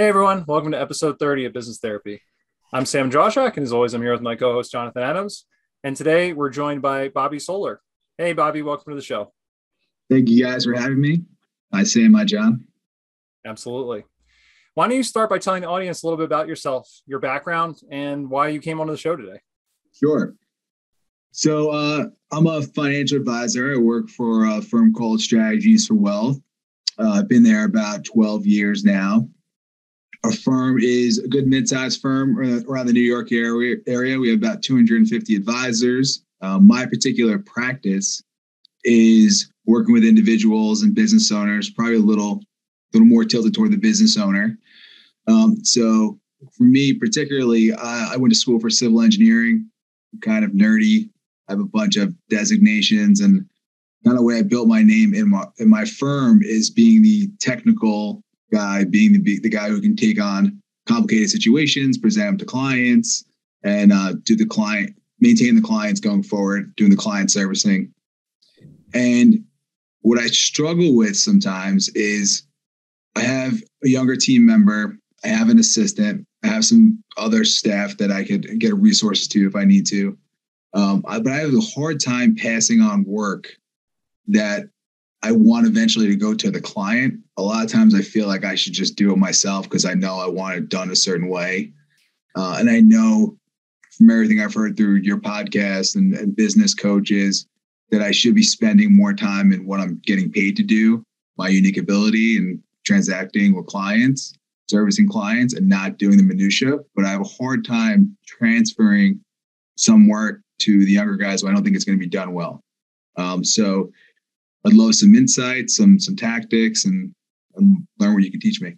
Hey everyone, welcome to episode 30 of Business Therapy. I'm Sam Joshak, and as always, I'm here with my co-host Jonathan Adams. And today we're joined by Bobby Solar. Hey Bobby, welcome to the show. Thank you guys for having me. I say my job. Absolutely. Why don't you start by telling the audience a little bit about yourself, your background, and why you came onto the show today? Sure. So uh, I'm a financial advisor. I work for a firm called Strategies for Wealth. Uh, I've been there about 12 years now. Our firm is a good mid-sized firm around the New York area. We have about 250 advisors. Uh, my particular practice is working with individuals and business owners, probably a little, little more tilted toward the business owner. Um, so for me, particularly, I, I went to school for civil engineering, kind of nerdy. I have a bunch of designations and kind of way I built my name in my in my firm is being the technical guy, being the the guy who can take on complicated situations, present them to clients, and uh, do the client maintain the clients going forward, doing the client servicing. And what I struggle with sometimes is I have a younger team member, I have an assistant, I have some other staff that I could get resources to if I need to. Um, but I have a hard time passing on work that I want eventually to go to the client. A lot of times I feel like I should just do it myself because I know I want it done a certain way. Uh, and I know from everything I've heard through your podcast and, and business coaches that I should be spending more time in what I'm getting paid to do, my unique ability and transacting with clients, servicing clients, and not doing the minutia. But I have a hard time transferring some work to the younger guys. So I don't think it's going to be done well. Um, so I'd love some insights, some some tactics, and, and learn what you can teach me.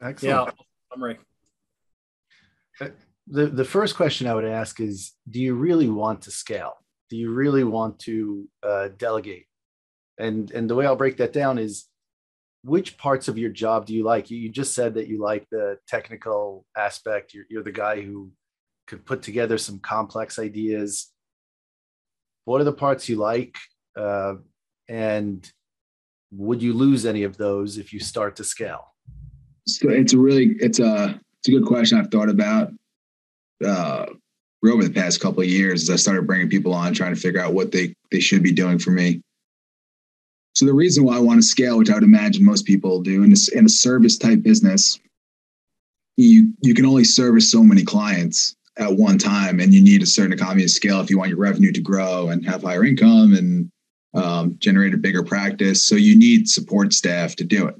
Excellent. Yeah, summary. Uh, the the first question I would ask is: Do you really want to scale? Do you really want to uh, delegate? And and the way I'll break that down is which parts of your job do you like? You, just said that you like the technical aspect. You're, you're the guy who could put together some complex ideas. What are the parts you like? Uh, and would you lose any of those if you start to scale? So it's a really it's a it's a good question I've thought about uh, over the past couple of years as I started bringing people on trying to figure out what they they should be doing for me. So the reason why I want to scale, which I would imagine most people do in a, in a service type business, you you can only service so many clients at one time, and you need a certain economy of scale if you want your revenue to grow and have higher income and um, generate a bigger practice. So you need support staff to do it.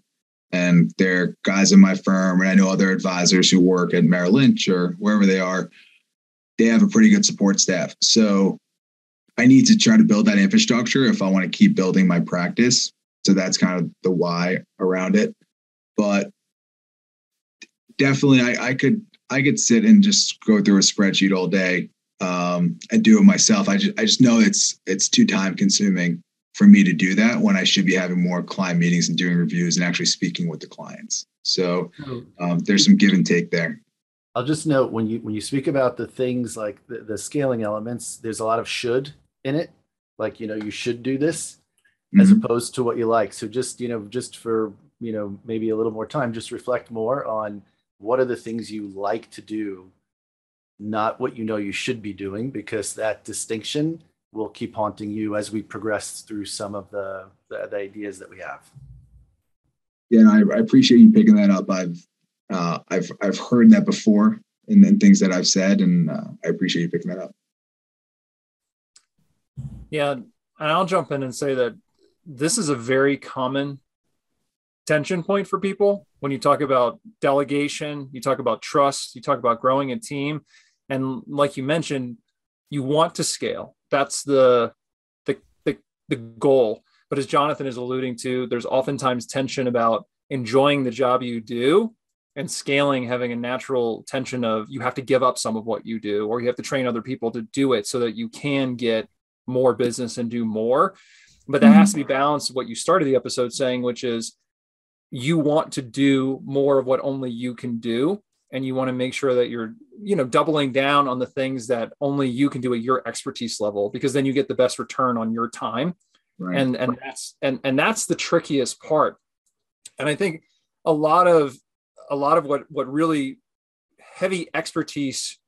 And there are guys in my firm, and I know other advisors who work at Merrill Lynch or wherever they are. They have a pretty good support staff. So I need to try to build that infrastructure if I want to keep building my practice. So that's kind of the why around it. But definitely, I, I could I could sit and just go through a spreadsheet all day um, and do it myself. I just I just know it's it's too time consuming for me to do that when I should be having more client meetings and doing reviews and actually speaking with the clients. So um, there's some give and take there. I'll just note when you when you speak about the things like the, the scaling elements, there's a lot of should in it. Like you know you should do this mm-hmm. as opposed to what you like. So just you know just for you know maybe a little more time, just reflect more on what are the things you like to do not what you know you should be doing because that distinction will keep haunting you as we progress through some of the, the, the ideas that we have. Yeah no, I, I, appreciate you picking that up. I've uh, i've i've heard that before and then things that i've said and uh, i appreciate you picking that up. Yeah and i'll jump in and say that this is a very common tension point for people. When you talk about delegation, you talk about trust, you talk about growing a team. And like you mentioned, you want to scale. That's the the the, the goal. But as Jonathan is alluding to, there's oftentimes tension about enjoying the job you do and scaling having a natural tension of you have to give up some of what you do or you have to train other people to do it so that you can get more business and do more but that has to be mm-hmm. balanced what you started the episode saying which is you want to do more of what only you can do and you want to make sure that you're you know doubling down on the things that only you can do at your expertise level because then you get the best return on your time right. and and that's and and that's the trickiest part and i think a lot of a lot of what what really heavy expertise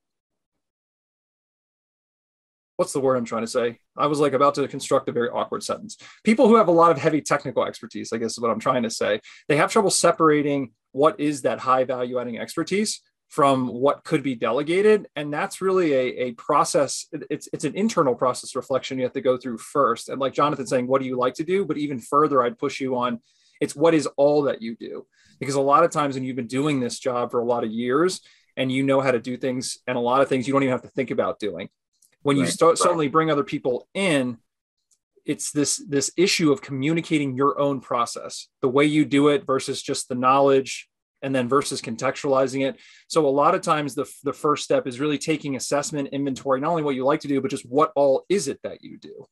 what's the word I'm trying to say? I was like about to construct a very awkward sentence. People who have a lot of heavy technical expertise, I guess is what I'm trying to say, they have trouble separating what is that high value adding expertise from what could be delegated. And that's really a, a process. It's, it's an internal process reflection you have to go through first. And like Jonathan saying, what do you like to do? But even further, I'd push you on it's what is all that you do. Because a lot of times when you've been doing this job for a lot of years and you know how to do things and a lot of things you don't even have to think about doing when you right, start right. suddenly bring other people in it's this this issue of communicating your own process the way you do it versus just the knowledge and then versus contextualizing it so a lot of times the, the first step is really taking assessment inventory not only what you like to do but just what all is it that you do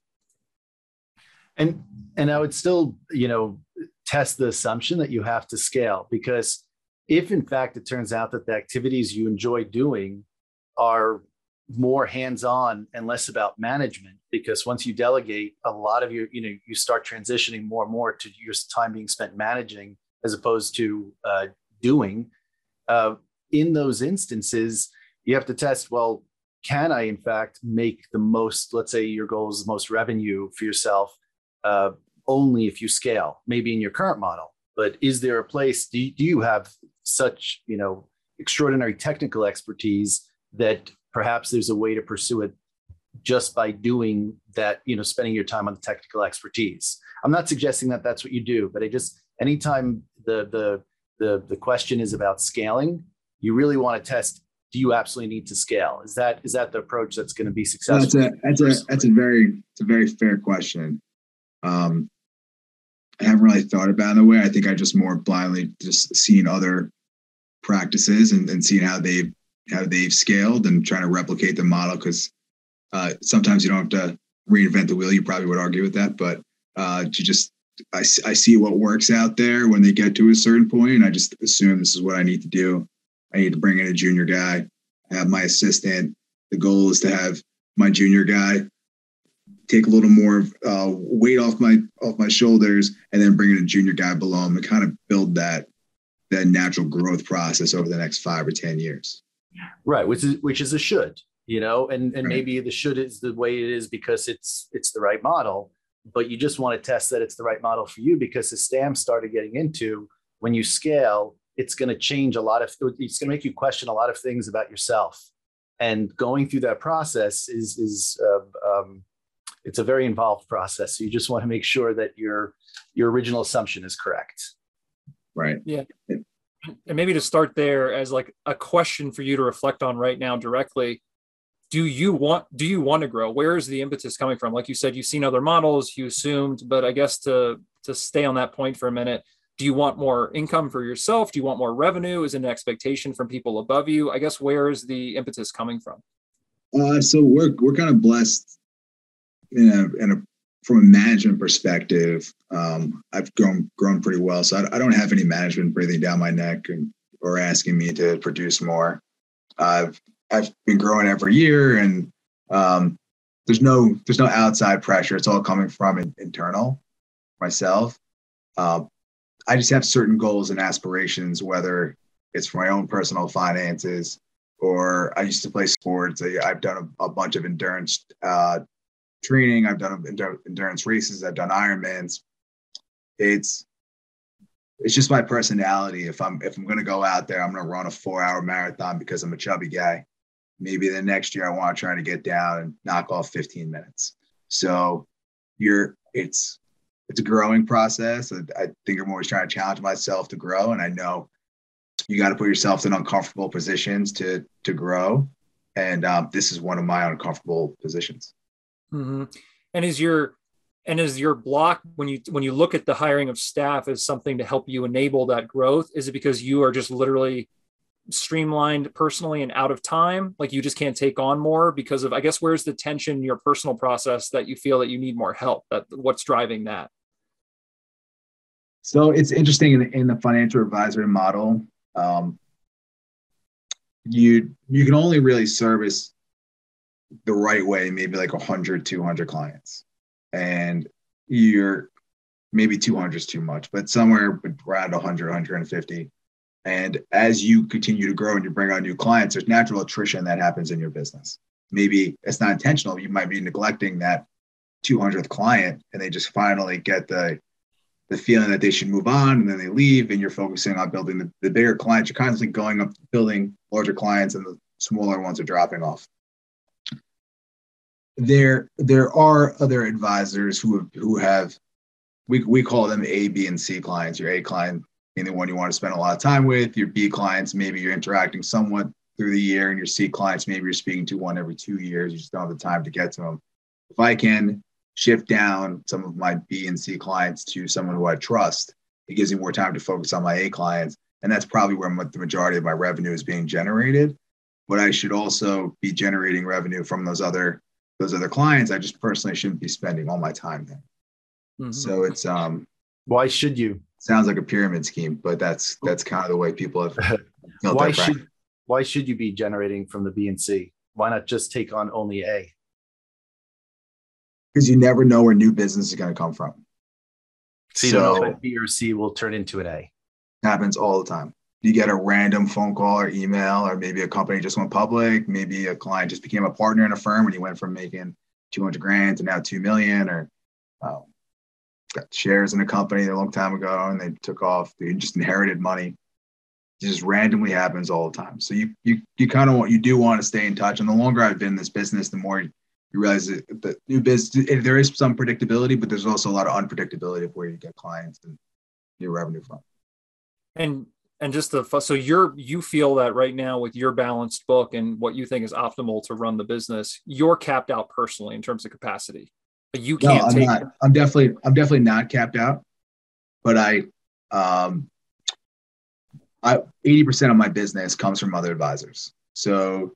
and and i would still you know test the assumption that you have to scale because if in fact it turns out that the activities you enjoy doing are more hands-on and less about management because once you delegate a lot of your you know you start transitioning more and more to your time being spent managing as opposed to uh, doing. Uh, in those instances you have to test well can i in fact make the most let's say your goal is the most revenue for yourself uh, only if you scale maybe in your current model. But is there a place do you, do you have such you know extraordinary technical expertise that perhaps there's a way to pursue it just by doing that you know spending your time on the technical expertise. I'm not suggesting that that's what you do but i just anytime the the the, the question is about scaling you really want to test do you absolutely need to scale? Is that is that the approach that's going to be successful that's a that's a that's a very it's a very fair question. Um i haven't really thought about it in a way. I think i just more blindly just seen other practices and, and seeing how they've how they've scaled and trying to replicate the model because uh, sometimes you don't have to reinvent the wheel. You probably would argue with that, but uh, you just I, I see what works out there when they get to a certain point, and I just assume this is what I need to do. I need to bring in a junior guy. Have my assistant. The goal is to have my junior guy take a little more uh, weight off my off my shoulders, and then bring in a junior guy below him and kind of build that that natural growth process over the next five or ten years. Right, which is which is a should, you know, and and maybe the should is the way it is because it's it's the right model, but you just want to test that it's the right model for you because as Sam started getting into, when you scale, it's going to change a lot of it's going to make you question a lot of things about yourself, and going through that process is is uh, um, it's a very involved process. So you just want to make sure that your your original assumption is correct. Right. Yeah and maybe to start there as like a question for you to reflect on right now directly do you want do you want to grow? Where is the impetus coming from? Like you said you've seen other models you assumed but i guess to to stay on that point for a minute do you want more income for yourself? Do you want more revenue? Is it an expectation from people above you? I guess where is the impetus coming from? Uh, so we're we're kind of blessed in a in a from a management perspective, um, I've grown grown pretty well. So I, I, don't have any management breathing down my neck and, or asking me to produce more. I've I've been growing every year, and um, there's no there's no outside pressure. It's all coming from in, internal myself. Uh, I just have certain goals and aspirations, whether it's for my own personal finances or I used to play sports. I, have done a, a, bunch of endurance uh, training. I've done endurance races. I've done Ironmans. It's it's just my personality. If I'm if I'm gonna go out there, I'm gonna run a four hour marathon because I'm a chubby guy. Maybe the next year I want to try to get down and knock off 15 minutes. So you're it's it's a growing process. I, I think I'm always trying to challenge myself to grow, and I know you got to put yourself in uncomfortable positions to to grow. And um, this is one of my uncomfortable positions. Mm-hmm. And is your and is your block when you when you look at the hiring of staff as something to help you enable that growth? Is it because you are just literally streamlined personally and out of time? Like you just can't take on more because of I guess where's the tension in your personal process that you feel that you need more help? That what's driving that? So it's interesting in, in the financial advisory model. Um, you you can only really service the right way, maybe like 100, 200 clients. And you're maybe 200 is too much, but somewhere around 100, 150. And as you continue to grow and you bring on new clients, there's natural attrition that happens in your business. Maybe it's not intentional. You might be neglecting that 200th client and they just finally get the the feeling that they should move on and then they leave and you're focusing on building the, the bigger clients. You're constantly going up building larger clients and the smaller ones are dropping off. There, there are other advisors who have, who have we, we call them A, B, and C clients. Your A client being the one you want to spend a lot of time with. Your B clients, maybe you're interacting somewhat through the year, and your C clients, maybe you're speaking to one every two years. You just don't have the time to get to them. If I can shift down some of my B and C clients to someone who I trust, it gives me more time to focus on my A clients. And that's probably where the majority of my revenue is being generated. But I should also be generating revenue from those other those other clients. I just personally shouldn't be spending all my time there. Mm-hmm. So it's um why should you? Sounds like a pyramid scheme, but that's that's kind of the way people have why should why should you be generating from the B and C? Why not just take on only A? because you never know where new business is going to come from. So, you don't know if B or C will turn into an A. Happens all the time. You get a random phone call or email, or maybe a company just went public. Maybe a client just became a partner in a firm and he went from making 200 grand to now 2 million, or um, got shares in a company a long time ago and they took off. They just inherited money. It just randomly happens all the time. So you you you kind of want you do want to stay in touch. And the longer I've been in this business, the more you realize that the new business there is some predictability, but there's also a lot of unpredictability of where you get clients and your revenue from. And and just the so you're you feel that right now with your balanced book and what you think is optimal to run the business, you're capped out personally in terms of capacity. But you can't no, I'm take. Not. I'm definitely I'm definitely not capped out, but I um I 80% of my business comes from other advisors. So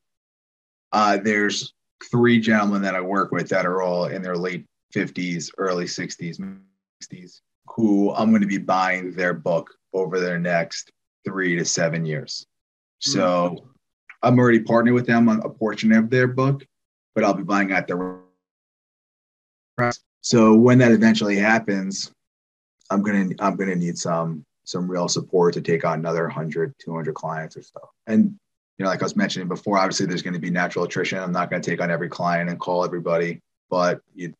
uh, there's three gentlemen that I work with that are all in their late 50s, early 60s, 60s, who I'm going to be buying their book over their next three to seven years. So mm-hmm. I'm already partnered with them on a portion of their book, but I'll be buying at their so when that eventually happens, I'm gonna I'm gonna need some some real support to take on another 100, 200 clients or so. And you know, like I was mentioning before, obviously there's going to be natural attrition. I'm not going to take on every client and call everybody, but you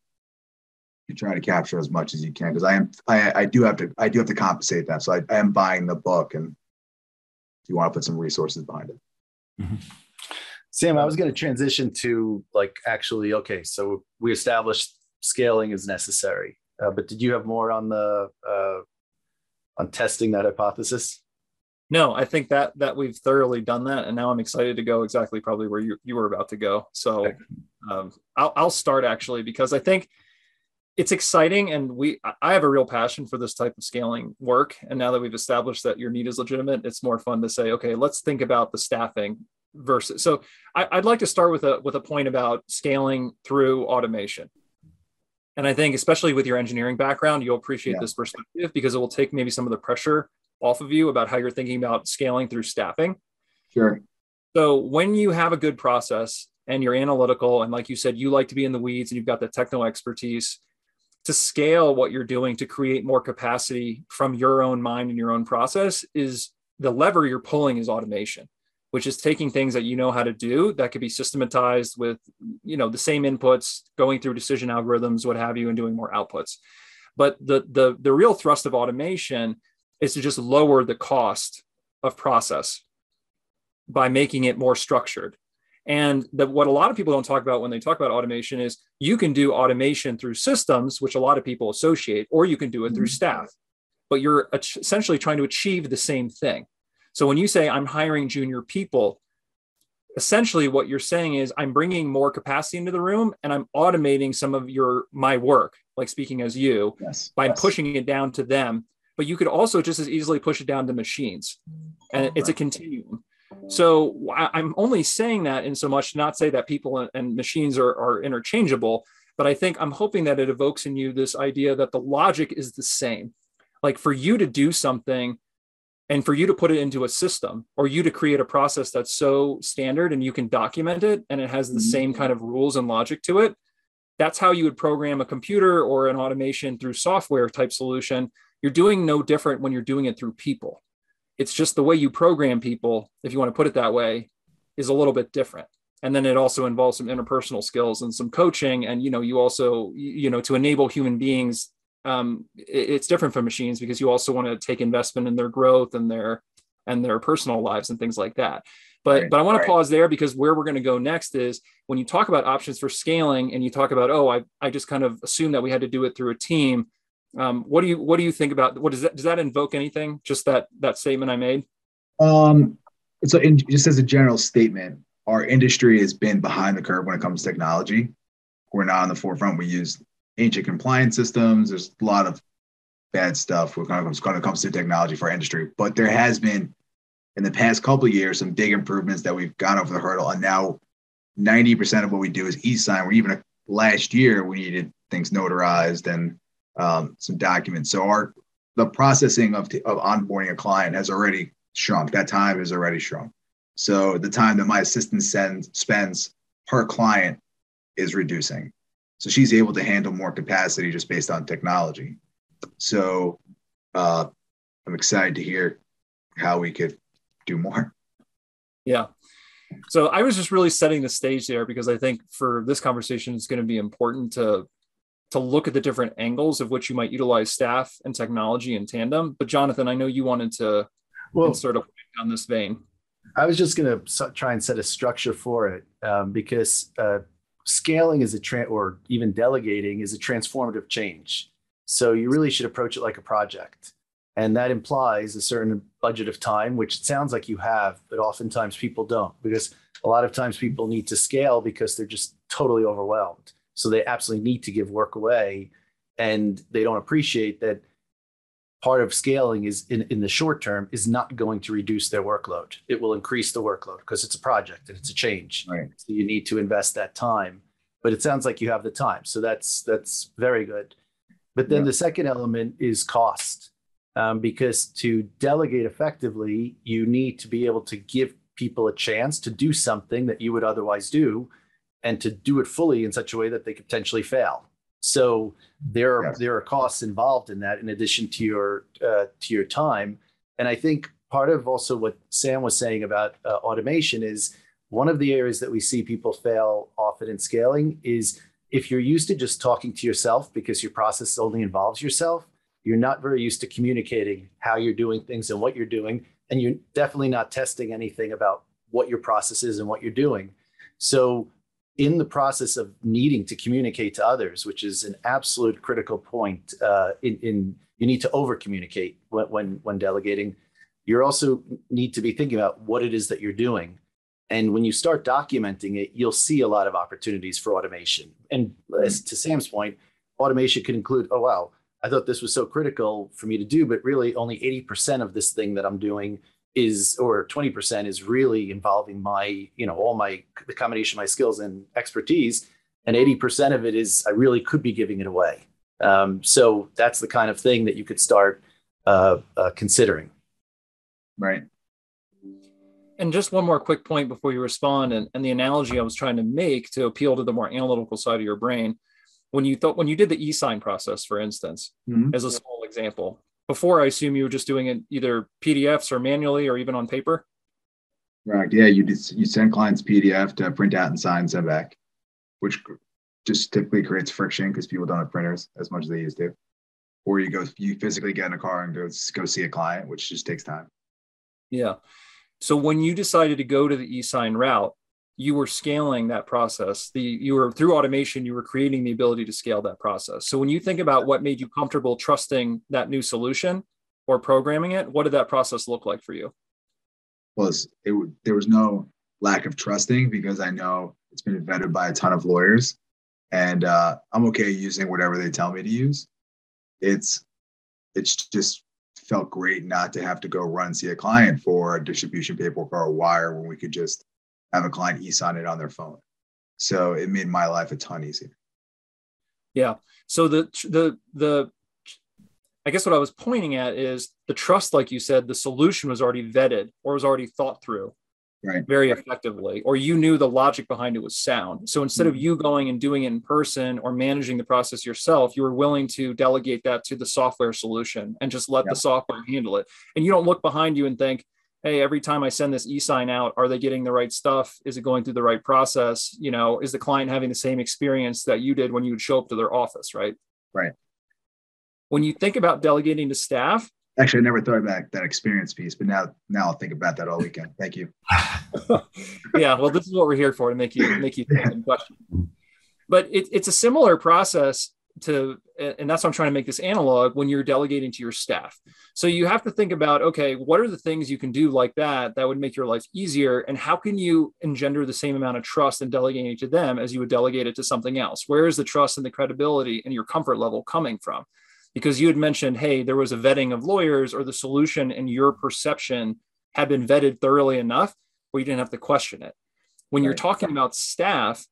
you try to capture as much as you can because I am I, I do have to I do have to compensate them. So I, I am buying the book, and you want to put some resources behind it. Mm-hmm. Sam, I was going to transition to like actually okay. So we established scaling is necessary, uh, but did you have more on the uh, on testing that hypothesis? no, I think that that we've thoroughly done that, and now I'm excited to go exactly probably where you you were about to go. So um, I'll I'll start actually because I think it's exciting, and we I have a real passion for this type of scaling work. And now that we've established that your need is legitimate, it's more fun to say, okay, let's think about the staffing versus. So I, I'd like to start with a with a point about scaling through automation. And I think, especially with your engineering background, you'll appreciate yeah. this perspective because it will take maybe some of the pressure off of you about how you're thinking about scaling through staffing. Sure. So when you have a good process and you're analytical, and like you said, you like to be in the weeds and you've got the techno expertise to scale what you're doing to create more capacity from your own mind and your own process is the lever you're pulling is automation which is taking things that you know how to do that could be systematized with you know the same inputs going through decision algorithms what have you and doing more outputs but the the the real thrust of automation is to just lower the cost of process by making it more structured. And the, what a lot of people don't talk about when they talk about automation is you can do automation through systems, which a lot of people associate, or you can do it mm-hmm. through staff, but you're essentially trying to achieve the same thing. So when you say I'm hiring junior people, essentially what you're saying is I'm bringing more capacity into the room and I'm automating some of your my work, like speaking as you, yes, by yes. pushing it down to them but you could also just as easily push it down to machines and it's a continuum so i'm only saying that in so much to not say that people and machines are, are interchangeable but i think i'm hoping that it evokes in you this idea that the logic is the same like for you to do something and for you to put it into a system or you to create a process that's so standard and you can document it and it has the mm-hmm. same kind of rules and logic to it that's how you would program a computer or an automation through software type solution. You're doing no different when you're doing it through people. It's just the way you program people, if you want to put it that way, is a little bit different. And then it also involves some interpersonal skills and some coaching. And you know, you also, you know, to enable human beings, um, it's different from machines because you also want to take investment in their growth and their and their personal lives and things like that. But right, but I want right. to pause there because where we're going to go next is when you talk about options for scaling and you talk about oh I I just kind of assumed that we had to do it through a team. Um, what do you what do you think about what does that does that invoke anything? Just that that statement I made. Um, so in, just as a general statement, our industry has been behind the curve when it comes to technology. We're not on the forefront. We use ancient compliance systems. There's a lot of bad stuff when it comes, when it comes to technology for our industry, but there has been in the past couple years some big improvements that we've gone over the hurdle, and now 90% of what we do is e-sign. Or even last year we needed things notarized and um, some documents. So our the processing of, of onboarding a client has already shrunk. That time has already shrunk. So the time that my assistant sends spends per client is reducing. So she's able to handle more capacity just based on technology. So uh, I'm excited to hear how we could do more. Yeah. So I was just really setting the stage there because I think for this conversation, it's going to be important to to look at the different angles of which you might utilize staff and technology in tandem. But Jonathan, I know you wanted to well, insert a point on this vein. I was just going to try and set a structure for it um, because uh, scaling is a tra- or even delegating is a transformative change. So you really should approach it like a project. And that implies a certain budget of time, which it sounds like you have, but oftentimes people don't because a lot of times people need to scale because they're just totally overwhelmed. So they absolutely need to give work away and they don't appreciate that part of scaling is in, in the short term is not going to reduce their workload. It will increase the workload because it's a project and it's a change. Right. So you need to invest that time. But it sounds like you have the time. So that's that's very good. But then yeah. the second element is cost. Um, because to delegate effectively, you need to be able to give people a chance to do something that you would otherwise do and to do it fully in such a way that they could potentially fail. So there are there are costs involved in that in addition to your uh, to your time. And I think part of also what Sam was saying about uh, automation is one of the areas that we see people fail often in scaling is if you're used to just talking to yourself because your process only involves yourself, you're not very used to communicating how you're doing things and what you're doing. And you're definitely not testing anything about what your process is and what you're doing. So, in the process of needing to communicate to others, which is an absolute critical point, uh, in, in you need to over communicate when, when when delegating. You also need to be thinking about what it is that you're doing and when you start documenting it, you'll see a lot of opportunities for automation. And as to Sam's point, automation can include, oh, wow, I thought this was so critical for me to do, but really only 80% of this thing that I'm doing is, or 20% is really involving my, you know, all my, the combination of my skills and expertise. And 80% of it is, I really could be giving it away. Um, so that's the kind of thing that you could start uh, uh, considering. Right. And just one more quick point before you respond, and, and the analogy I was trying to make to appeal to the more analytical side of your brain. When you thought when you did the e-sign process, for instance, mm-hmm. as a small example, before I assume you were just doing it either PDFs or manually or even on paper. Right. Yeah, you just, you send clients PDF to print out and sign, send back, which just typically creates friction because people don't have printers as much as they used to. Or you go, you physically get in a car and go go see a client, which just takes time. Yeah. So when you decided to go to the e-sign route, you were scaling that process. The you were through automation, you were creating the ability to scale that process. So when you think about what made you comfortable trusting that new solution or programming it, what did that process look like for you? Was it there was no lack of trusting because I know it's been vetted by a ton of lawyers, and uh, I'm okay using whatever they tell me to use. It's it's just felt great not to have to go run see a client for a distribution paperwork or a wire when we could just have a client e-sign it on their phone. So it made my life a ton easier. Yeah. So the the the I guess what I was pointing at is the trust, like you said, the solution was already vetted or was already thought through. right. very effectively, or you knew the logic behind it was sound. So instead of mm-hmm. you going and doing it in person or managing the process yourself, you were willing to delegate that to the software solution and just let the software handle it. And you don't look behind you and think, hey, every time I send this e-sign out, are they getting the right stuff? Is it going through the right process? You know, is the client having the same experience that you did when you would show up to their office, right? Right. When you think about delegating to staff, actually I never thought about that experience piece, but now now I'll think about that all weekend. Thank you. yeah, well, this is what we're here for to make you make you think question. But it, it's a similar process to and that's why i'm trying to make this analog when you're delegating to your staff. So you have to think about okay what are the things you can do like that that would make your life easier? And how can you engender the same amount of trust in delegating to them as you would delegate it to something else? Where is the trust and the credibility and your comfort level coming from? Because you had mentioned hey there was a vetting of lawyers or the solution and your perception had been vetted thoroughly enough where you didn't have to question it. When right. you're talking about staff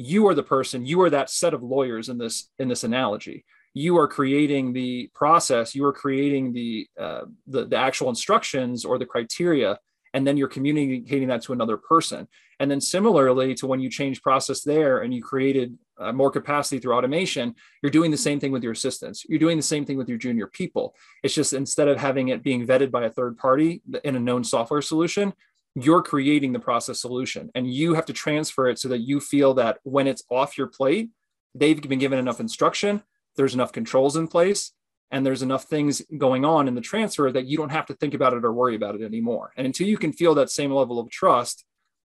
you are the person you are that set of lawyers in this in this analogy. You are creating the process you are creating the, uh, the the actual instructions or the criteria and then you're communicating that to another person. And then similarly to when you change process there and you created uh, more capacity through automation you're doing the same thing with your assistants. You're doing the same thing with your junior people. It's just instead of having it being vetted by a third party in a known software solution you're creating the process solution and you have to transfer it so that you feel that when it's off your plate they've been given enough instruction there's enough controls in place and there's enough things going on in the transfer that you don't have to think about it or worry about it anymore. And until you can feel that same level of trust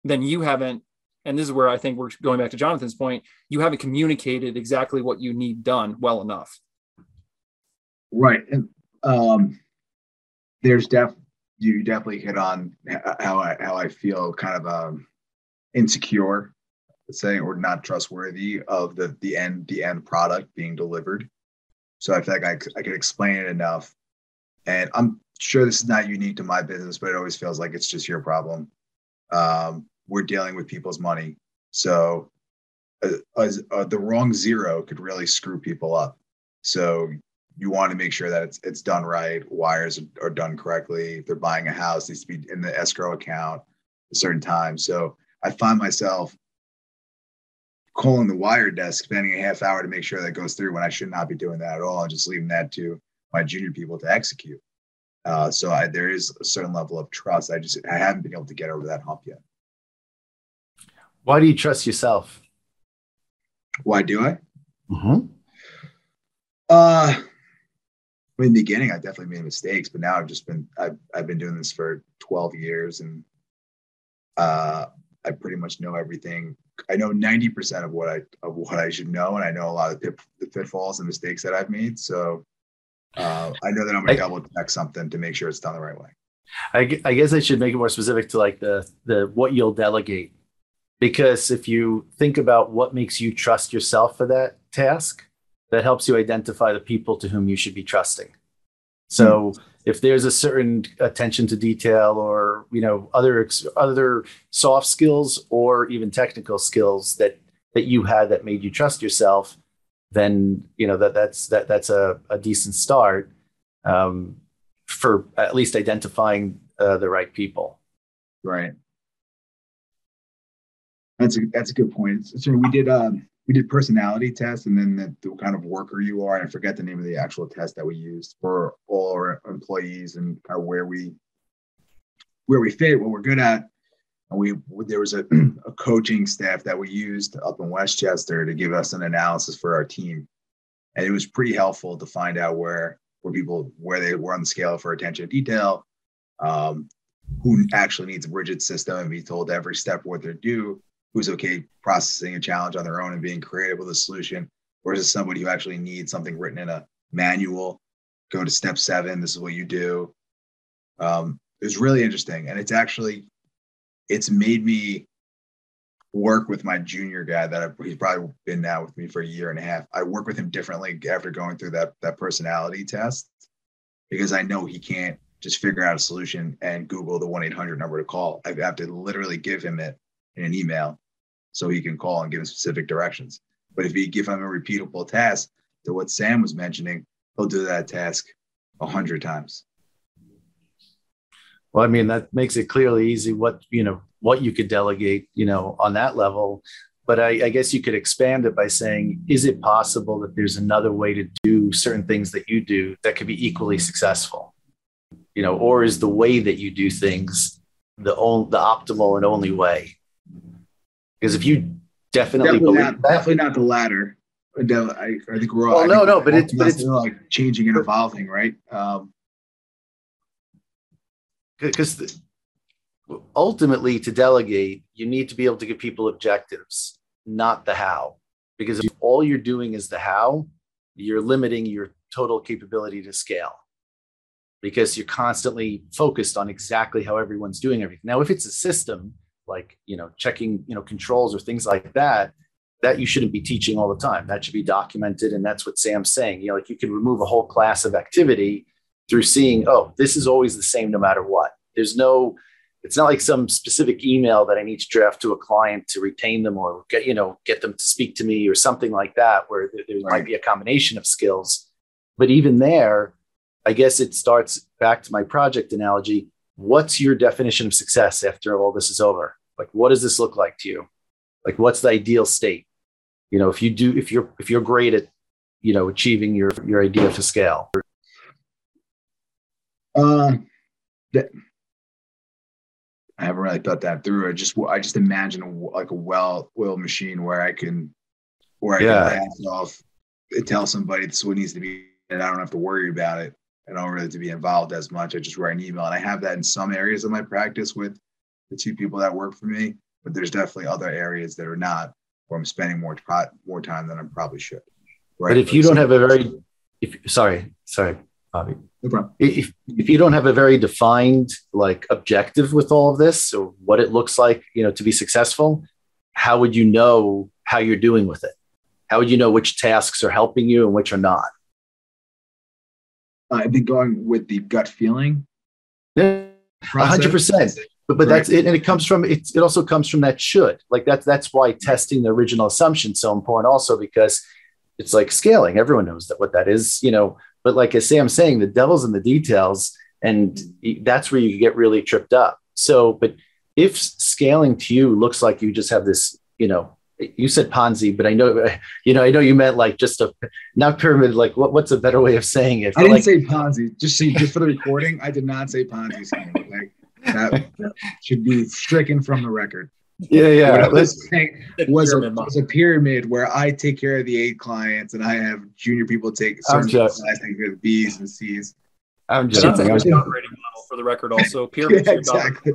then you haven't and this is where i think we're going back to jonathan's point you haven't communicated exactly what you need done well enough. Right. And um, there's def you definitely hit on how I how I feel kind of um, insecure, say, or not trustworthy of the the end the end product being delivered. So I feel like I, I could explain it enough, and I'm sure this is not unique to my business, but it always feels like it's just your problem. Um, we're dealing with people's money, so uh, uh, the wrong zero could really screw people up. So you want to make sure that it's it's done right. Wires are done correctly. If they're buying a house, needs to be in the escrow account a certain time. So I find myself calling the wire desk, spending a half hour to make sure that goes through when I should not be doing that at all, and just leaving that to my junior people to execute. Uh, so I, there is a certain level of trust. I just I haven't been able to get over that hump yet. Why do you trust yourself? Why do I? Mm-hmm. Uh, in the beginning, I definitely made mistakes, but now I've just been I've I've been doing this for 12 years, and uh, I pretty much know everything. I know 90% of what I of what I should know, and I know a lot of the, the pitfalls and mistakes that I've made. So uh, I know that I'm gonna double check something to make sure it's done the right way. I, I guess I should make it more specific to like the the what you'll delegate, because if you think about what makes you trust yourself for that task, that helps you identify the people to whom you should be trusting. So mm. if there's a certain attention to detail or you know other other soft skills or even technical skills that that you had that made you trust yourself, then you know that that's that that's a, a decent start um, for at least identifying uh, the right people. Right. That's a that's a good point. So we did um we did personality tests and then the, the, kind of worker you are. I forget the name of the actual test that we used for all our employees and kind of where we where we fit, what we're good at. And we there was a, a coaching staff that we used up in Westchester to give us an analysis for our team. And it was pretty helpful to find out where where people where they were on the scale for attention to detail, um, who actually needs a rigid system and be told every step what they're due who's okay processing a challenge on their own and being creative with a solution versus somebody who actually needs something written in a manual? Go to step seven this is what you do. Um, it was really interesting and it's actually it's made me work with my junior guy that I've, he's probably been now with me for a year and a half. I work with him differently after going through that that personality test because i know he can't just figure out a solution and google the 1-800 number to call. I have to literally give him it in an email so he can call and give him specific directions. But if you give him a repeatable task to what Sam was mentioning, he'll do that task a hundred times. Well, I mean, that makes it clearly easy what, you know, what you could delegate, you know, on that level. But I, I guess you could expand it by saying, is it possible that there's another way to do certain things that you do that could be equally successful? You know, or is the way that you do things the only, the optimal and only way? Because if you definitely, definitely believe not, that, definitely not the latter. I, I think we're all. Well, no, no, but it's- but it's- like changing and evolving, right? Um, because ultimately to delegate you need to be able to give people objectives not the how because if all you're doing is the how you're limiting your total capability to scale because you're constantly focused on exactly how everyone's doing everything now if it's a system like you know checking you know controls or things like that that you shouldn't be teaching all the time that should be documented and that's what sam's saying you know like you can remove a whole class of activity through seeing oh this is always the same no matter what there's no it's not like some specific email that I need to draft to a client to retain them or get, you know, get them to speak to me or something like that, where there, there Right. might be a combination of skills. But even there, I guess it starts back to my project analogy. What's your definition of success after all this is over? Like, what does this look like to you? Like, what's the ideal state? You know, if you do, if you're, if you're great at, you know, achieving your, your idea to scale. uh, that, I haven't really thought that through. I just I just imagine a, like a well-oiled machine where I can, where I Yeah. can pass off, and tell somebody this is what needs to be, and I don't have to worry about it. I don't really to be involved as much. I just write an email, and I have that in some areas of my practice with the two people that work for me. But there's definitely other areas that are not where I'm spending more time more time than I probably should. Right? But if you don't have a very, if sorry, sorry, Bobby. no problem. if if you don't have a very defined like objective with all of this or what it looks like you know to be successful how would you know how you're doing with it how would you know which tasks are helping you and which are not Uh, I've been going with the gut feeling. yeah, process. 100% but, but that's it and it comes from it, it also comes from that should like that's that's why testing the original assumption is so important also because it's like scaling everyone knows that what that is you know but like as sam's saying the devil's in the details and that's where you get really tripped up so but if scaling to you looks like you just have this you know you said ponzi but i know you know i know you meant like just a not pyramid like what, what's a better way of saying it I didn't like, say Ponzi. Just see, just for the recording, I did not say Ponzi scheme. Like that, that should be stricken from the record. yeah What yeah I let's was saying was a, pyramid was a pyramid where I take care of the eight clients and I have junior people take I'm certain just- guys take care of the B's and C's. i'm just that's I'm a just- good operating model for the record. Also, Yeah, pyramid. exactly.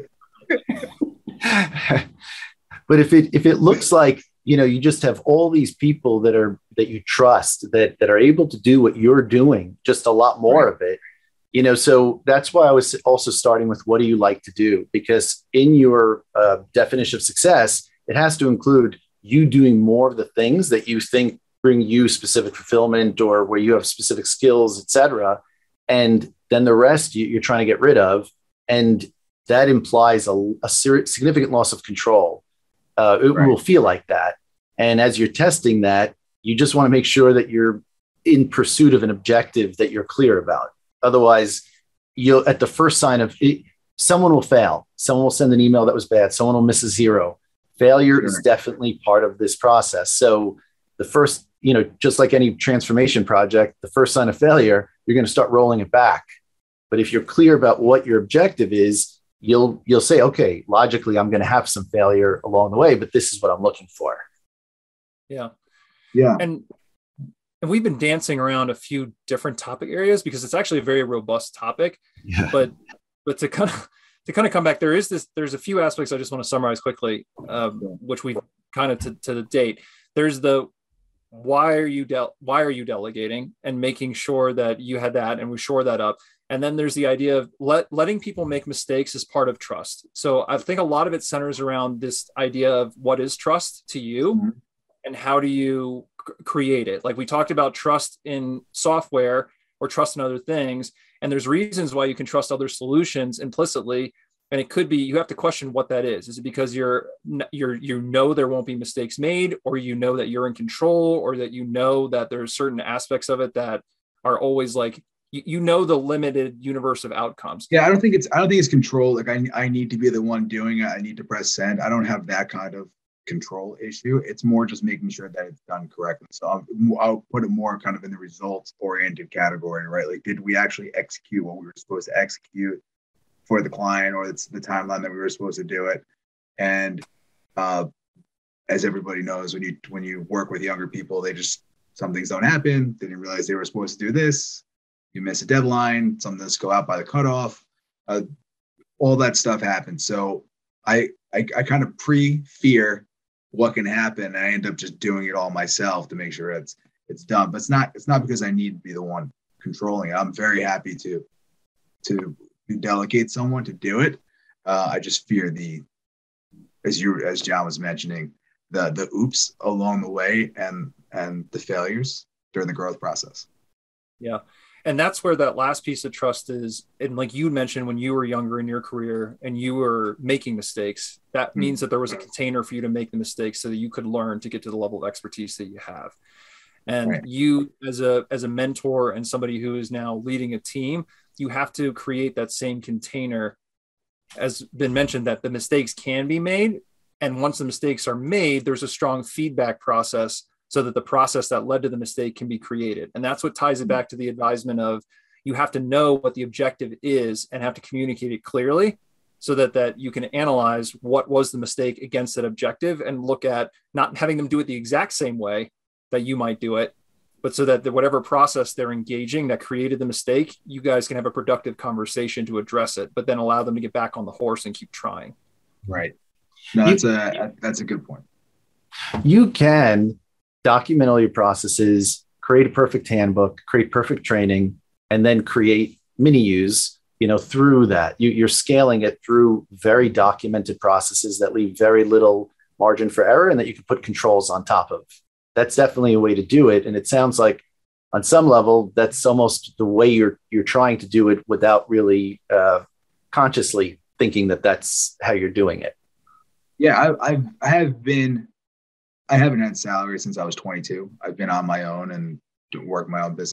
but if it if it looks like you know you just have all these people that are that you trust that that are able to do what you're doing just a lot more of it. You know so that's why i was also starting with what do you like to do? Because in your uh, definition of success it has to include you doing more of the things that you think bring you specific fulfillment or where you have specific skills etc and then the rest you, you're trying to get rid of. And that implies a, a significant loss of control uh, it Right. will feel like that. And as you're testing that you just want to make sure that you're in pursuit of an objective that you're clear about. Otherwise you'll at the first sign of it, someone will fail. Someone will send an email that was bad. Someone will miss a zero. Failure is definitely part of this process. So the first you know just like any transformation project the first sign of failure you're going to start rolling it back. But if you're clear about what your objective is you'll you'll say okay logically i'm going to have some failure along the way but this is what i'm looking for Yeah. Yeah. and and we've been dancing around a few different topic areas because it's actually a very robust topic yeah but but to kind of to kind of come back there is this there's a few aspects i just want to summarize quickly um, which we kind of to, to the date there's the why are you del- why are you delegating and making sure that you had that and we shore that up? And then there's the idea of let, letting people make mistakes as part of trust. So i think a lot of it centers around this idea of what is trust to you Mhm. and how do you c- create it? Like we talked about trust in software or trust in other things and there's reasons why you can trust other solutions implicitly and it could be you have to question what that is is it because you're you're you know there won't be mistakes made or you know that you're in control or that you know that there's certain aspects of it that are always like you, you know the limited universe of outcomes. Yeah, I don't think it's I don't think it's control. Like I I need to be the one doing it. I need to press send. I don't have that kind of control issue. It's more just making sure that it's done correctly. So I'll, I'll put it more kind of in the results oriented category, right? Like, did we actually execute what we were supposed to execute for the client or it's the timeline that we were supposed to do it? And uh, as everybody knows, when you when you work with younger people, they just some things don't happen. They didn't realize they were supposed to do this. You miss a deadline. Some things go out by the cutoff. Uh, all that stuff happens. So I I, I kind of pre fear what can happen. And I end up just doing it all myself to make sure it's it's done. But it's not it's not because I need to be the one controlling it. I'm very happy to to delegate someone to do it. Uh, I just fear the as you as John was mentioning the the oops along the way and and the failures during the growth process. Yeah and that's where that last piece of trust is and like you mentioned when you were younger in your career and you were making mistakes that mm-hmm. means that there was a container for you to make the mistakes so that you could learn to get to the level of expertise that you have and right. you as a as a mentor and somebody who is now leading a team you have to create that same container as been mentioned that the mistakes can be made and once the mistakes are made there's a strong feedback process so that the process that led to the mistake can be created. And that's what ties it back to the advisement of you have to know what the objective is and have to communicate it clearly so that that you can analyze what was the mistake against that objective and look at not having them do it the exact same way that you might do it but so that the, whatever process they're engaging that created the mistake you guys can have a productive conversation to address it but then allow them to get back on the horse and keep trying. Right. No that's a that's a good point. You can document all your processes, create a perfect handbook, create perfect training, and then create mini use you know through that. You, you're scaling it through very documented processes that leave very little margin for error and that you can put controls on top of that's definitely a way to do it and it sounds like on some level that's almost the way you're you're trying to do it without really uh, consciously thinking that that's how you're doing it yeah I, I've I have been I haven't had salary since I was 22. I've been on my own and work my own business.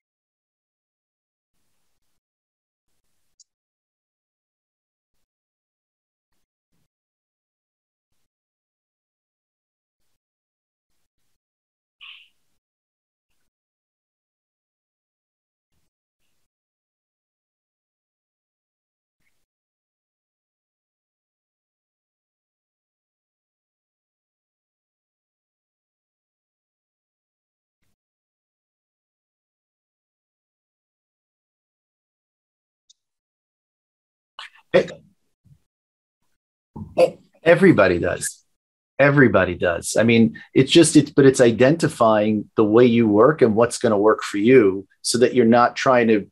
Everybody does. Everybody does. I mean, it's just it's but it's identifying the way you work and what's going to work for you so that you're not trying to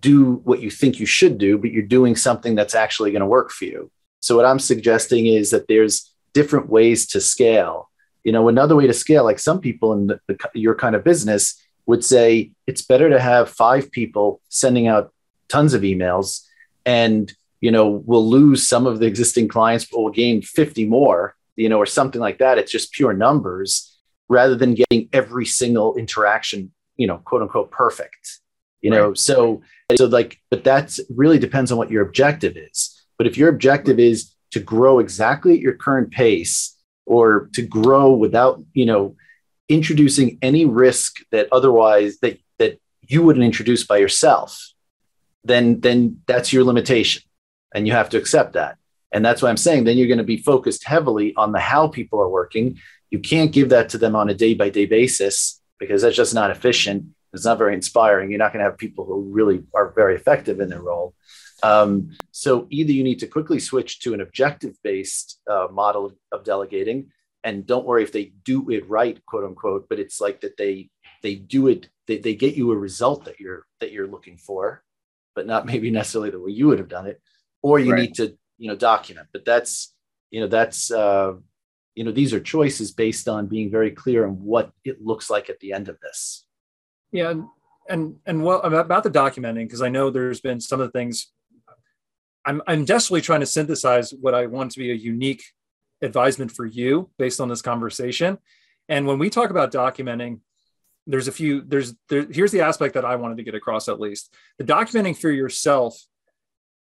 do what you think you should do, but you're doing something that's actually going to work for you. So what I'm suggesting is that there's different ways to scale. You know, another way to scale, like some people in the, the, your kind of business would say, it's better to have five people sending out tons of emails and you know, we'll lose some of the existing clients, but we'll gain 50 more, you know, or something like that. It's just pure numbers rather than getting every single interaction, you know, quote unquote perfect. You know, right. so so like, but that's really depends on what your objective is. But if your objective is to grow exactly at your current pace or to grow without, you know, introducing any risk that otherwise that that you wouldn't introduce by yourself, then then that's your limitation and you have to accept that. And that's why I'm saying then you're going to be focused heavily on the how people are working. You can't give that to them on a day by day basis because that's just not efficient. It's not very inspiring. You're not going to have people who really are very effective in their role. Um, so either you need to quickly switch to an objective based uh, model of delegating, and don't worry if they do it right, quote unquote, but it's like that they they do it they, they get you a result that you're that you're looking for, but not maybe necessarily the way you would have done it or you right. need to you know document. But that's you know that's uh, you know these are choices based on being very clear on what it looks like at the end of this. Yeah and and well about the documenting because i know there's been some of the things i'm i'm desperately trying to synthesize what i want to be a unique advisement for you based on this conversation. And when we talk about documenting there's a few there's there, here's the aspect that i wanted to get across at least. The documenting for yourself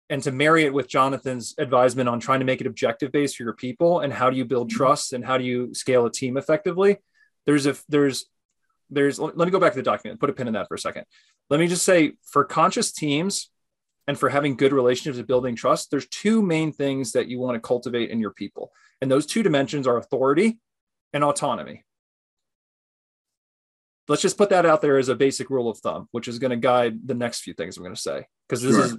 and to marry it with jonathan's advisement on trying to make it objective based for your people and how do you build mm-hmm. trust and how do you scale a team effectively there's a there's there's let me go back to the document put a pin in that for a second let me just say for conscious teams and for having good relationships and building trust there's two main things that you want to cultivate in your people and those two dimensions are authority and autonomy let's just put that out there as a basic rule of thumb, which is going to guide the next few things I'm going to say, because this sure. is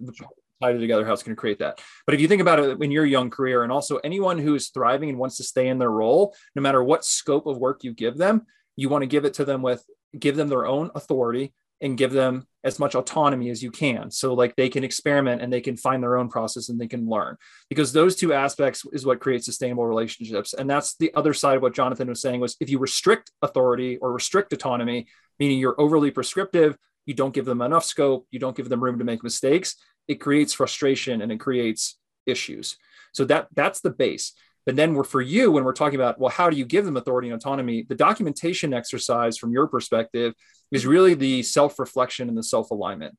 tied together how it's going to create that. But if you think about it in your young career, and also anyone who is thriving and wants to stay in their role, no matter what scope of work you give them, you want to give it to them with give them their own authority and give them as much autonomy as you can. So like they can experiment and they can find their own process and they can learn. Because those two aspects is what creates sustainable relationships. And that's the other side of what jonathan was saying was if you restrict authority or restrict autonomy meaning you're overly prescriptive you don't give them enough scope you don't give them room to make mistakes it creates frustration and it creates issues so that that's the base but then we're for you when we're talking about, well, how do you give them authority and autonomy? The documentation exercise from your perspective is really the self reflection and the self alignment.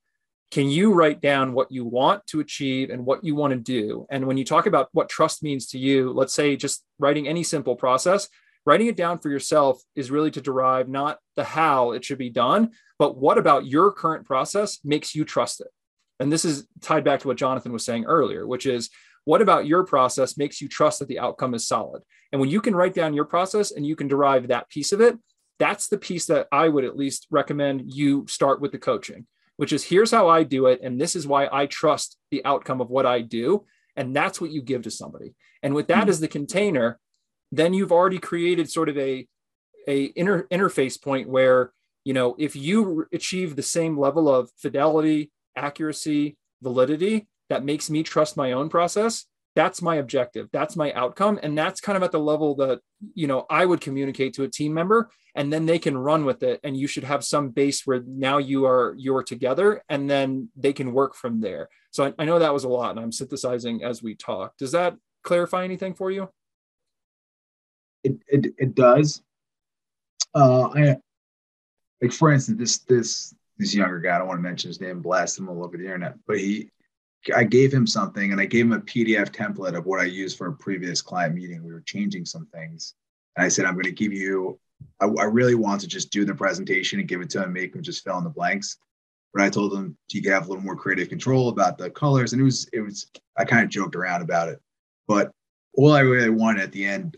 Can you write down what you want to achieve and what you want to do? And when you talk about what trust means to you, let's say just writing any simple process, writing it down for yourself is really to derive not the how it should be done, but what about your current process makes you trust it. And this is tied back to what Jonathan was saying earlier, which is what about your process makes you trust that the outcome is solid? And when you can write down your process and you can derive that piece of it, that's the piece that I would at least recommend you start with the coaching, which is here's how I do it. And this is why I trust the outcome of what I do. And that's what you give to somebody. And with that mm-hmm. as the container, then you've already created sort of a, a inter, interface point where, you know, if you achieve the same level of fidelity, accuracy, validity, that makes me trust my own process that's my objective. That's my outcome. And that's kind of at the level that you know i would communicate to a team member and then they can run with it and you should have some base where now you are you're together and then they can work from there. So i, I know that was a lot and i'm synthesizing as we talk. Does that clarify anything for you? It it, it does. Uh i like for instance this this this younger guy i don't want to mention his name blast him all over the internet but he I gave him something and I gave him a PDF template of what I used for a previous client meeting. We were changing some things. And I said, I'm going to give you, I, I really want to just do the presentation and give it to him, make him just fill in the blanks. But I told him he could have a little more creative control about the colors. And it was, it was, I kind of joked around about it. But all I really wanted at the end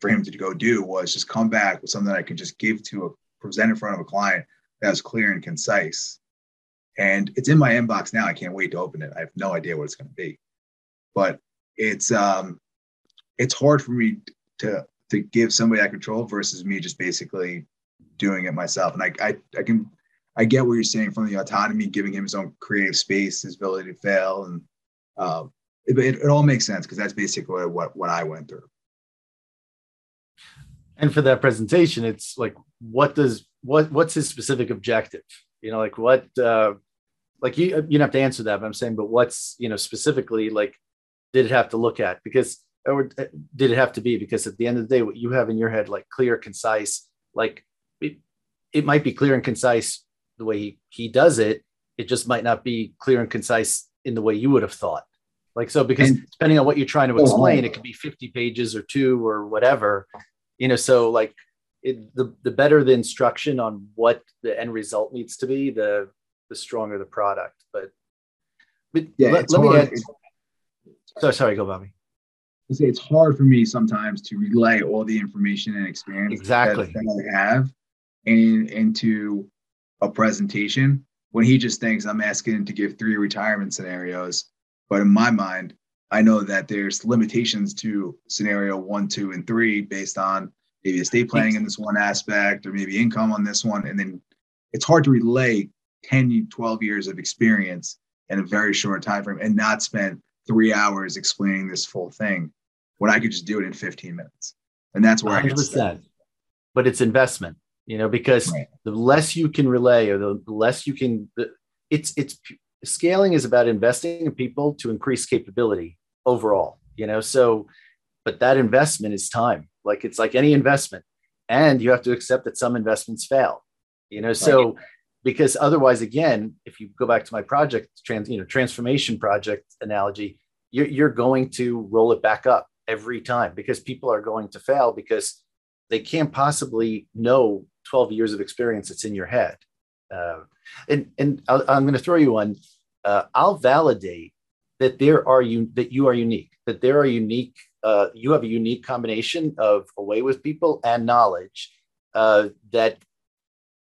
for him to go do was just come back with something I could just give to a present in front of a client that was clear and concise and it's in my inbox now. I can't wait to open it. I have no idea what it's going to be, but it's um, it's hard for me to to give somebody that control versus me just basically doing it myself. And I I, I can I get what you're saying from the autonomy, giving him his own creative space, his ability to fail, and uh, it, it, it all makes sense because that's basically what what I went through. And for that presentation, it's like, what does what what's his specific objective? You know, like what uh, like you you don't have to answer that but i'm saying but what's you know specifically like did it have to look at? Because or uh, did it have to be? Because at the end of the day what you have in your head like clear concise like it, it might be clear and concise the way he, he does it. It just might not be clear and concise in the way you would have thought. Like so because and, depending on what you're trying to explain it could be 50 pages or two or whatever you know so like it, the, the better the instruction on what the end result needs to be the the stronger the product. But, but yeah, let, let me add. So sorry, go Bobby. I say it's hard for me sometimes to relay all the information and experience exactly that, that I have in, into a presentation when he just thinks I'm asking him to give three retirement scenarios. But in my mind, I know that there's limitations to scenario one, two, and three based on maybe estate planning in this one aspect or maybe income on this one. And then it's hard to relay 10, 12 years of experience in a very short time frame and not spend three hours explaining this full thing when I could just do it in 15 minutes. And that's where 100%. I get. But it's investment, you know, because right. the less you can relay or the less you can, it's, it's scaling is about investing in people to increase capability overall, you know, so, but that investment is time. Like it's like any investment and you have to accept that some investments fail You know, so because otherwise, again, if you go back to my project trans, you know, transformation project analogy, you're, you're going to roll it back up every time because people are going to fail because they can't possibly know 12 years of experience that's in your head. Uh, and and i am going to throw you one. Uh, I'll validate that there are you that you are unique, that there are unique. Uh, you have a unique combination of a way with people and knowledge uh, that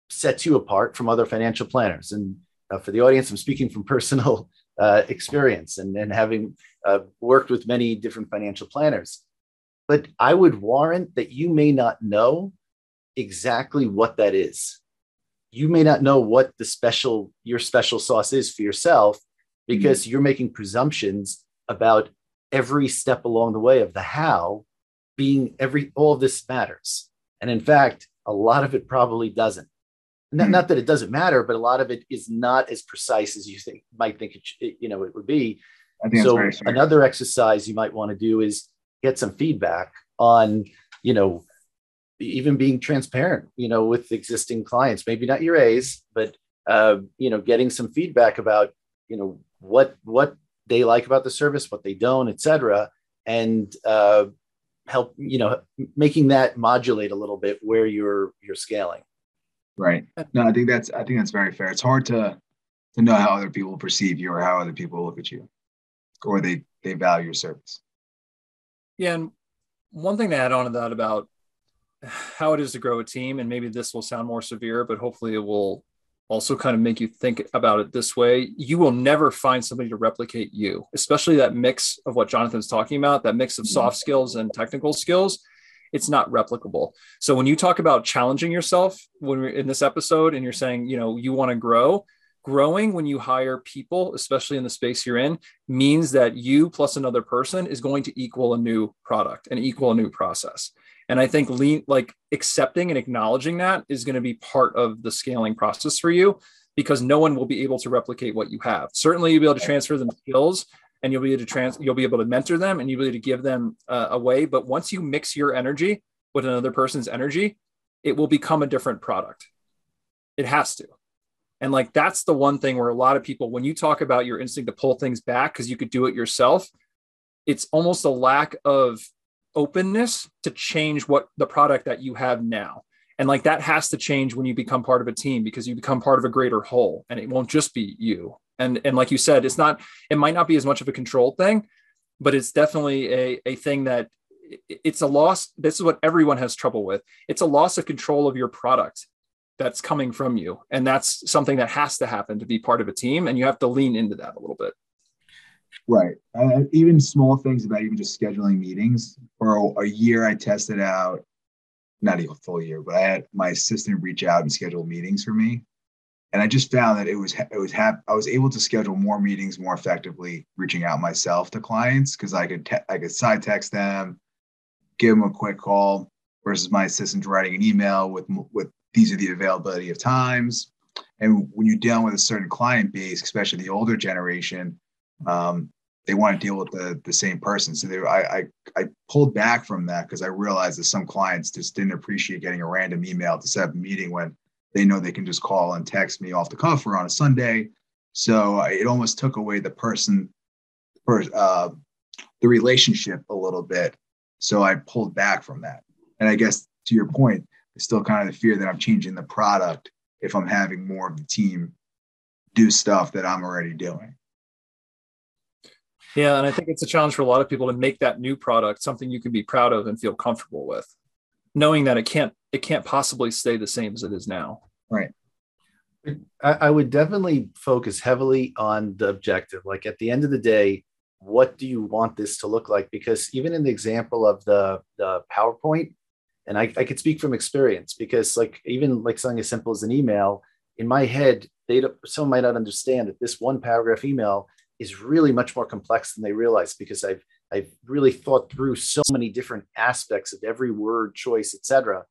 sets you apart from other financial planners. And uh, for the audience, I'm speaking from personal uh, experience and, and having uh, worked with many different financial planners. But I would warrant that you may not know exactly what that is. You may not know what the special your special sauce is for yourself because mm-hmm. you're making presumptions about every step along the way of the how being every all of this matters. And in fact, a lot of it probably doesn't. Not, mm-hmm. not that it doesn't matter, but a lot of it is not as precise as you think might think it, you know it would be. so another exercise you might want to do is get some feedback on you know even being transparent you know with existing clients maybe not your a's but uh, you know getting some feedback about you know what what they like about the service what they don't etc and uh, help you know making that modulate a little bit where you're you're scaling. Right. No i think that's i think that's very fair. It's hard to to know how other people perceive you or how other people look at you or they they value your service. Yeah and one thing to add on to that about how it is to grow a team and maybe this will sound more severe but hopefully it will also kind of make you think about it this way you will never find somebody to replicate you especially that mix of what jonathan's talking about that mix of mm-hmm. soft skills and technical skills. It's not replicable. So when you talk about challenging yourself when we're in this episode and you're saying you know you want to grow growing when you hire people especially in the space you're in means that you plus another person is going to equal a new product and equal a new process and I think lean, like accepting and acknowledging that is going to be part of the scaling process for you because no one will be able to replicate what you have. Certainly, you'll be able to transfer them skills and you'll be able to trans, you'll be able to mentor them and you'll be able to give them uh, away. But once you mix your energy with another person's energy, it will become a different product. It has to. And like that's the one thing where a lot of people, when you talk about your instinct to pull things back because you could do it yourself, it's almost a lack of openness to change what the product that you have now. And like that has to change when you become part of a team because you become part of a greater whole and it won't just be you. And and like you said, it's not it might not be as much of a control thing, but it's definitely a, a thing that it's a loss. This is what everyone has trouble with. It's a loss of control of your product that's coming from you. And that's something that has to happen to be part of a team. And you have to lean into that a little bit. Right. Uh, even small things about even just scheduling meetings. For a, a, year, I tested out, not even a full year, but I had my assistant reach out and schedule meetings for me, and I just found that it was it was hap- I was able to schedule more meetings more effectively, reaching out myself to clients because I could te- I could side text them, give them a quick call versus my assistant writing an email with with these are the availability of times. And when you're dealing with a certain client base, especially the older generation, um, they want to deal with the the same person. So they, I, I, I pulled back from that because I realized that some clients just didn't appreciate getting a random email to set up a meeting when they know they can just call and text me off the cuff or on a Sunday. So it almost took away the person, uh, the relationship a little bit. So I pulled back from that. And I guess to your point, it's still kind of the fear that I'm changing the product if I'm having more of the team do stuff that I'm already doing. Yeah, and I think it's a challenge for a lot of people to make that new product something you can be proud of and feel comfortable with, knowing that it can't it can't possibly stay the same as it is now. Right. I, would definitely focus heavily on the objective. Like at the end of the day, what do you want this to look like? Because even in the example of the the PowerPoint, and I, I could speak from experience because like even like something as simple as an email, in my head, they someone might not understand that this one paragraph email is really much more complex than they realize because I've I've really thought through so many different aspects of every word choice, etc.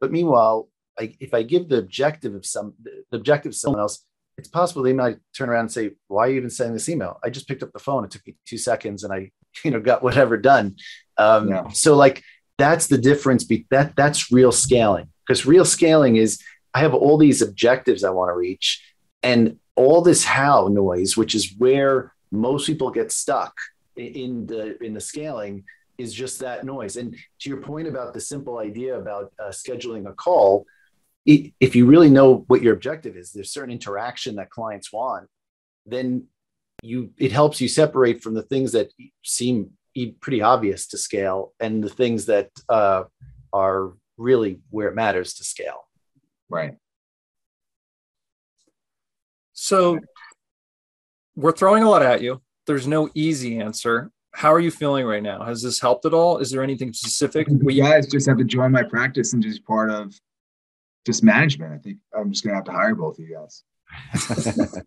But meanwhile, I, if I give the objective of some the objective of someone else, it's possible they might turn around and say, "Why are you even sending this email? I just picked up the phone. It took me two seconds, and I, you know, got whatever done." Um, yeah. So, like, that's the difference. Be- that that's real scaling because real scaling is I have all these objectives I want to reach, and all this how noise, which is where most people get stuck in the in the scaling, is just that noise. And to your point about the simple idea about uh, scheduling a call, if you really know what your objective is, there's certain interaction that clients want, then you it helps you separate from the things that seem pretty obvious to scale and the things that uh, are really where it matters to scale. Right. So we're throwing a lot at you. There's no easy answer. How are you feeling right now? Has this helped at all? Is there anything specific? You guys just have to join my practice and just part of just management. I think I'm just gonna have to hire both of you guys.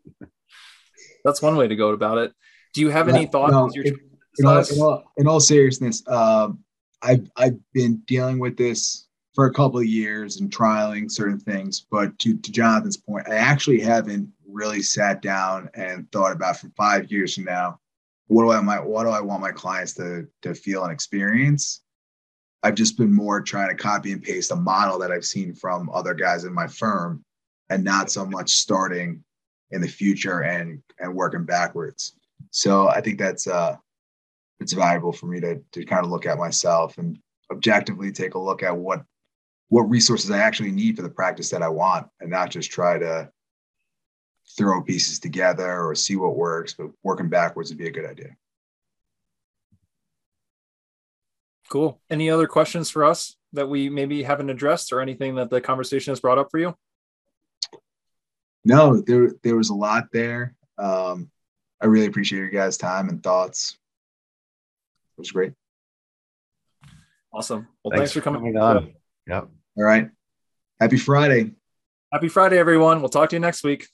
That's one way to go about it. Do you have any thoughts? No, in, in, all, in, all, in, all, seriousness, um, I've I've been dealing with this for a couple of years and trialing certain things. But to, to Jonathan's point, I actually haven't really sat down and thought about for five years from now, what do I my what do I want my clients to to feel and experience? I've just been more trying to copy and paste a model that I've seen from other guys in my firm and not so much starting in the future and and working backwards. So I think that's uh it's valuable for me to to kind of look at myself and objectively take a look at what what resources I actually need for the practice that I want and not just try to throw pieces together or see what works, but working backwards would be a good idea. Cool. Any other questions for us that we maybe haven't addressed or anything that the conversation has brought up for you? No, there there was a lot there. Um, I really appreciate your guys' time and thoughts. It was great. Awesome. Well, thanks, thanks for coming, coming on. Yep. All right. Happy Friday. Happy Friday, everyone. We'll talk to you next week.